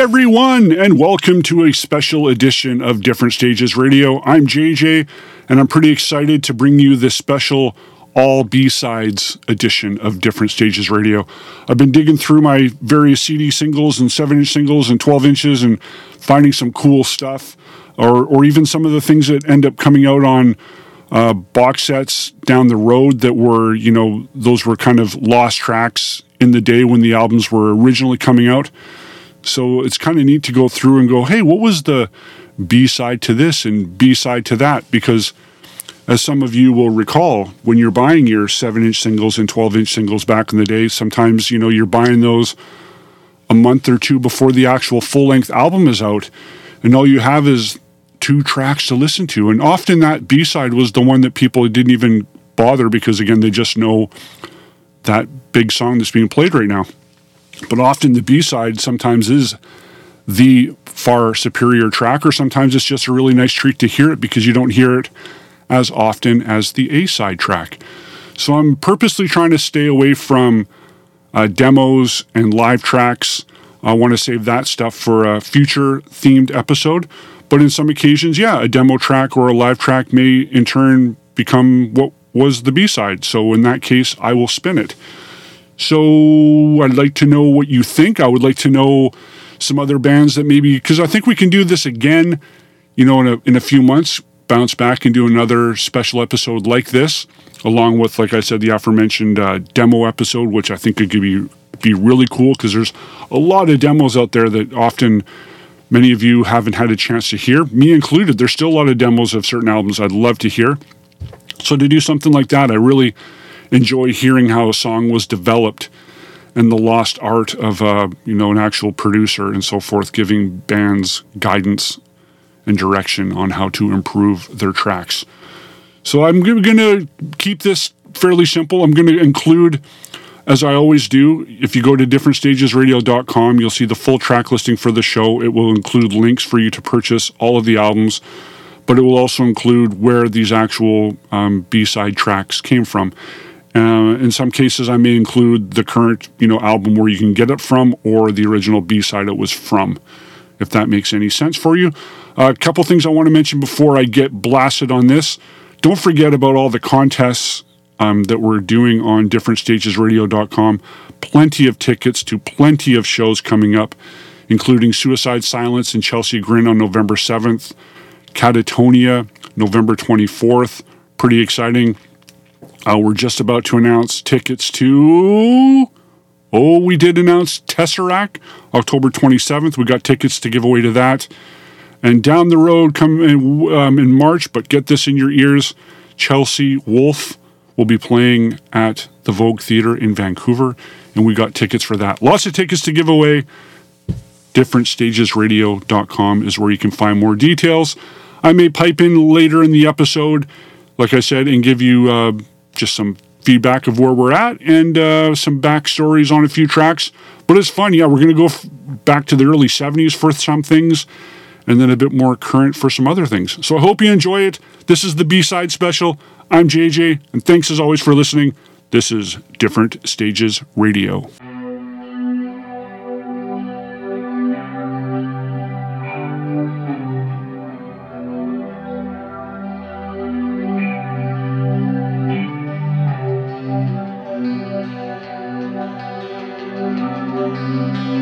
Everyone, and welcome to a special edition of Different Stages Radio. I'm JJ, and I'm pretty excited to bring you this special all B-sides edition of Different Stages Radio. I've been digging through my various CD singles and 7-inch singles and 12 inches and finding some cool stuff, or, or even some of the things that end up coming out on uh, box sets down the road that were, you know, those were kind of lost tracks in the day when the albums were originally coming out. So it's kind of neat to go through and go, hey, what was the B side to this and B side to that? Because as some of you will recall, when you're buying your 7 inch singles and 12 inch singles back in the day, sometimes, you know, you're buying those a month or two before the actual full length album is out. And all you have is two tracks to listen to. And often that B side was the one that people didn't even bother because, again, they just know that big song that's being played right now. But often the B side sometimes is the far superior track, or sometimes it's just a really nice treat to hear it because you don't hear it as often as the A side track. So I'm purposely trying to stay away from uh, demos and live tracks. I want to save that stuff for a future themed episode. But in some occasions, yeah, a demo track or a live track may in turn become what was the B side. So in that case, I will spin it. So I'd like to know what you think. I would like to know some other bands that maybe because I think we can do this again. You know, in a in a few months, bounce back and do another special episode like this, along with, like I said, the aforementioned uh, demo episode, which I think could be be really cool because there's a lot of demos out there that often many of you haven't had a chance to hear, me included. There's still a lot of demos of certain albums I'd love to hear. So to do something like that, I really enjoy hearing how a song was developed and the lost art of uh, you know an actual producer and so forth, giving bands guidance and direction on how to improve their tracks. So I'm going to keep this fairly simple. I'm going to include, as I always do, if you go to differentstagesradio.com, you'll see the full track listing for the show. It will include links for you to purchase all of the albums, but it will also include where these actual um, B-side tracks came from. Uh, in some cases, I may include the current, you know, album where you can get it from, or the original B side it was from, if that makes any sense for you. Uh, a couple things I want to mention before I get blasted on this. Don't forget about all the contests um, that we're doing on differentstagesradio.com. Plenty of tickets to plenty of shows coming up, including Suicide Silence and Chelsea Grin on November 7th, Katatonia November 24th. Pretty exciting. Uh, we're just about to announce tickets to. Oh, we did announce Tesseract October 27th. We got tickets to give away to that. And down the road, come in, um, in March, but get this in your ears Chelsea Wolfe will be playing at the Vogue Theatre in Vancouver. And we got tickets for that. Lots of tickets to give away. DifferentStagesRadio.com is where you can find more details. I may pipe in later in the episode, like I said, and give you. Uh, just some feedback of where we're at and uh, some backstories on a few tracks. But it's fun. Yeah, we're going to go f- back to the early 70s for some things and then a bit more current for some other things. So I hope you enjoy it. This is the B side special. I'm JJ, and thanks as always for listening. This is Different Stages Radio. Don't you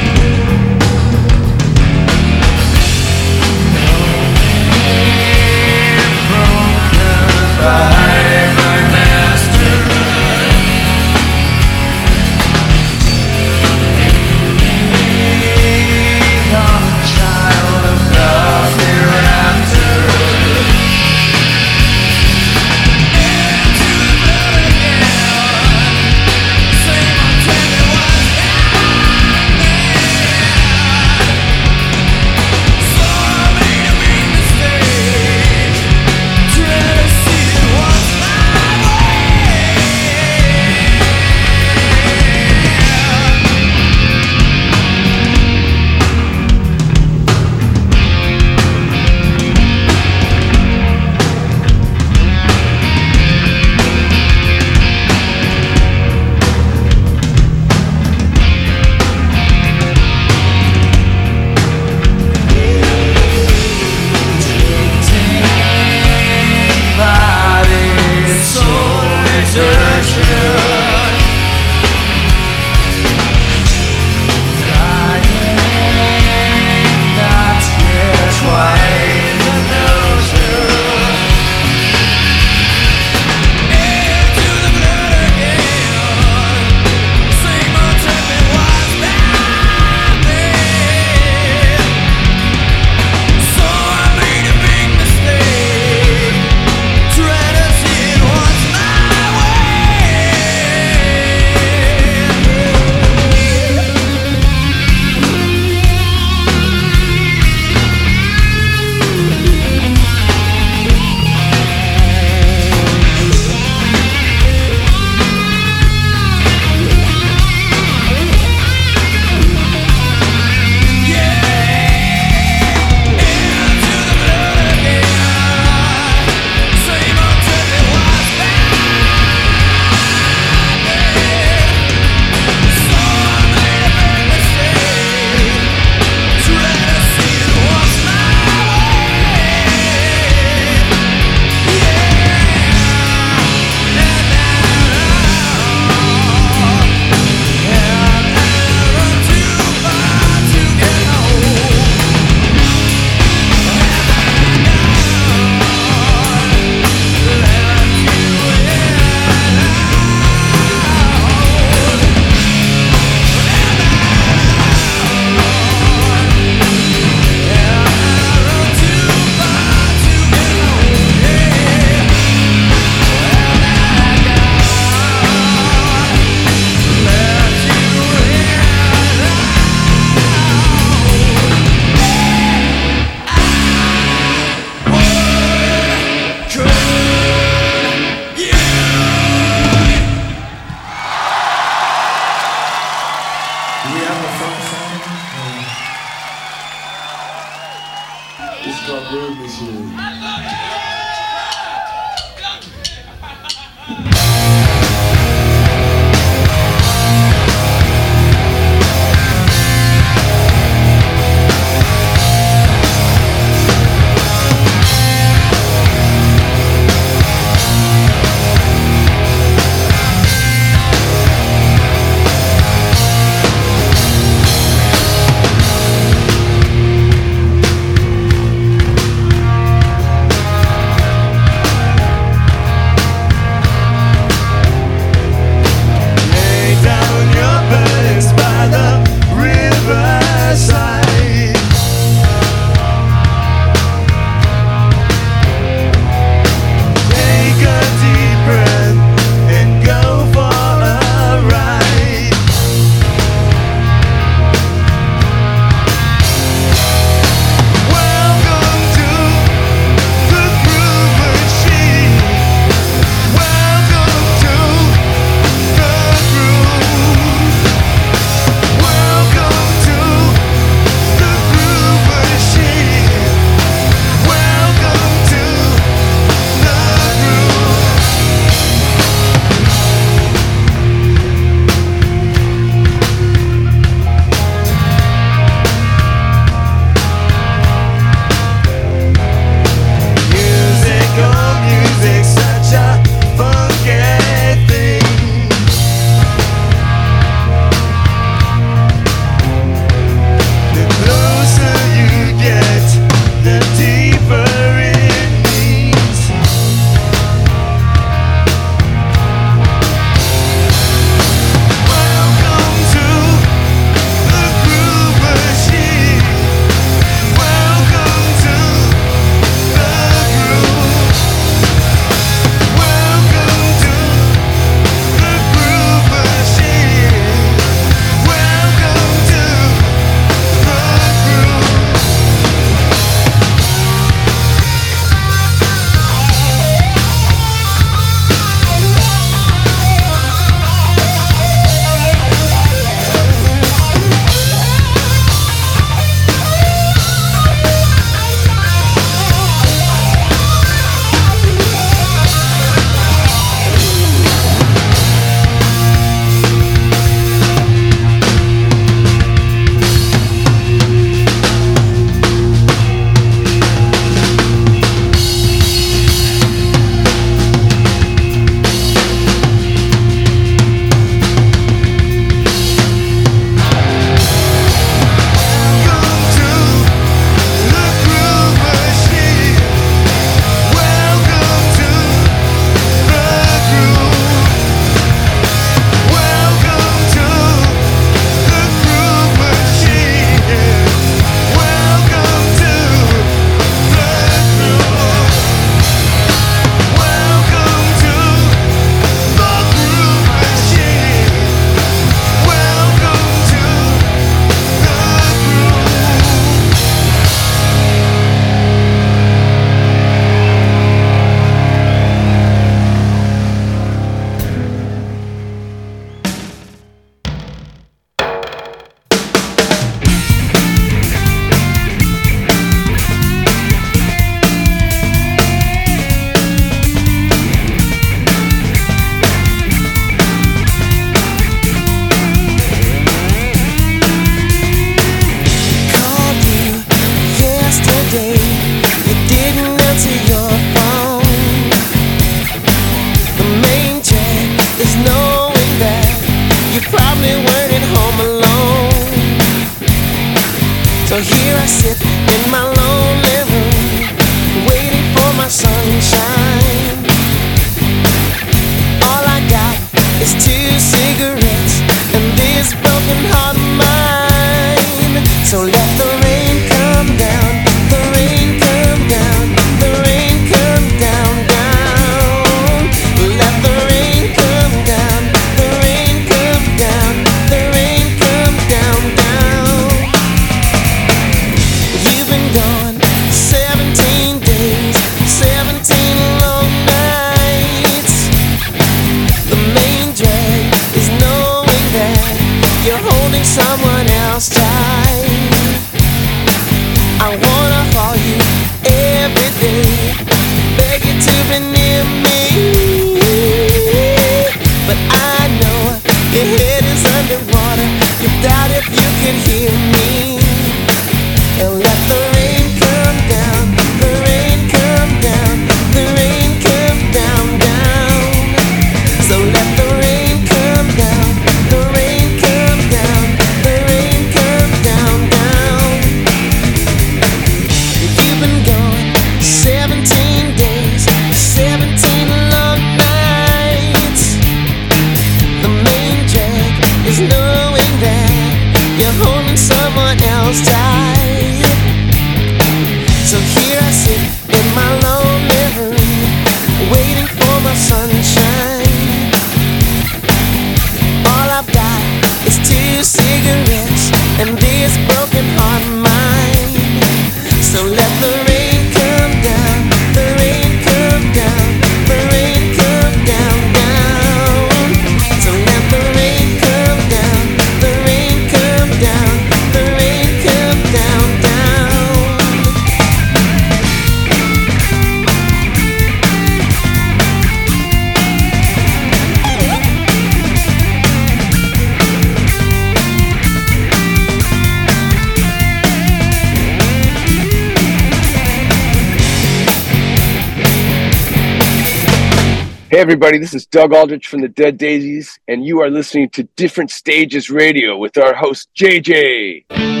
everybody, this is Doug Aldrich from the Dead Daisies, and you are listening to Different Stages Radio with our host, JJ.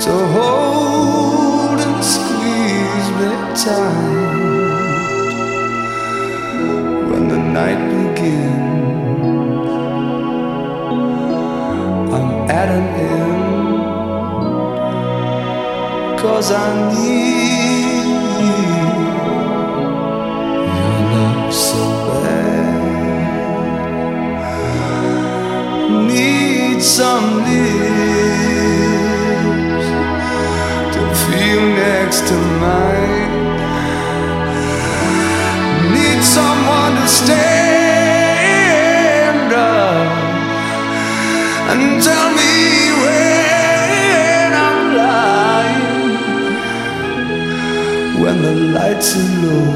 to hold and squeeze me tight when the night begins. I'm at an end, cause I need your love so bad. Need some. Need tonight. Need someone to stand up and tell me when I'm lying. When the lights are low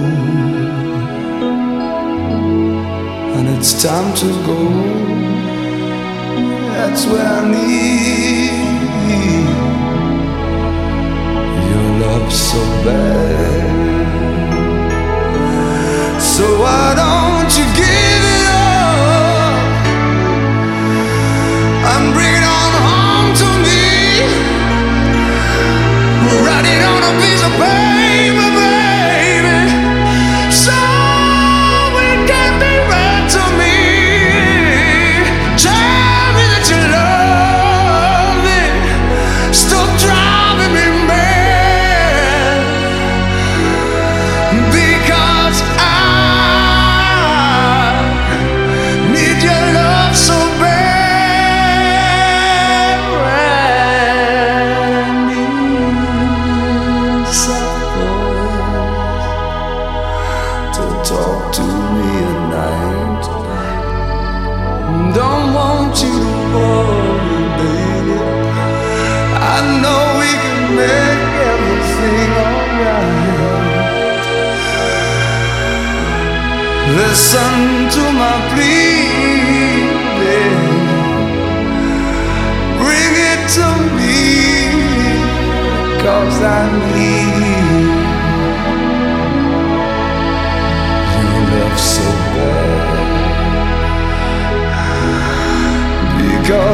and it's time to go, that's where I need. love so bad. So why don't you give it up and bring it on home to me? Write it on a piece of paper.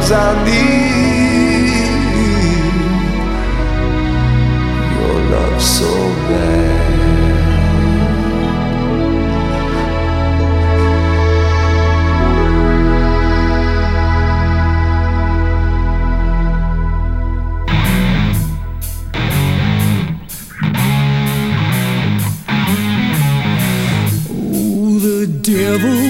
cause I need your love so bad. devil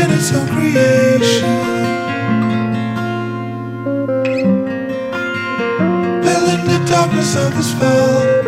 in its own creation. In the darkness of this fall.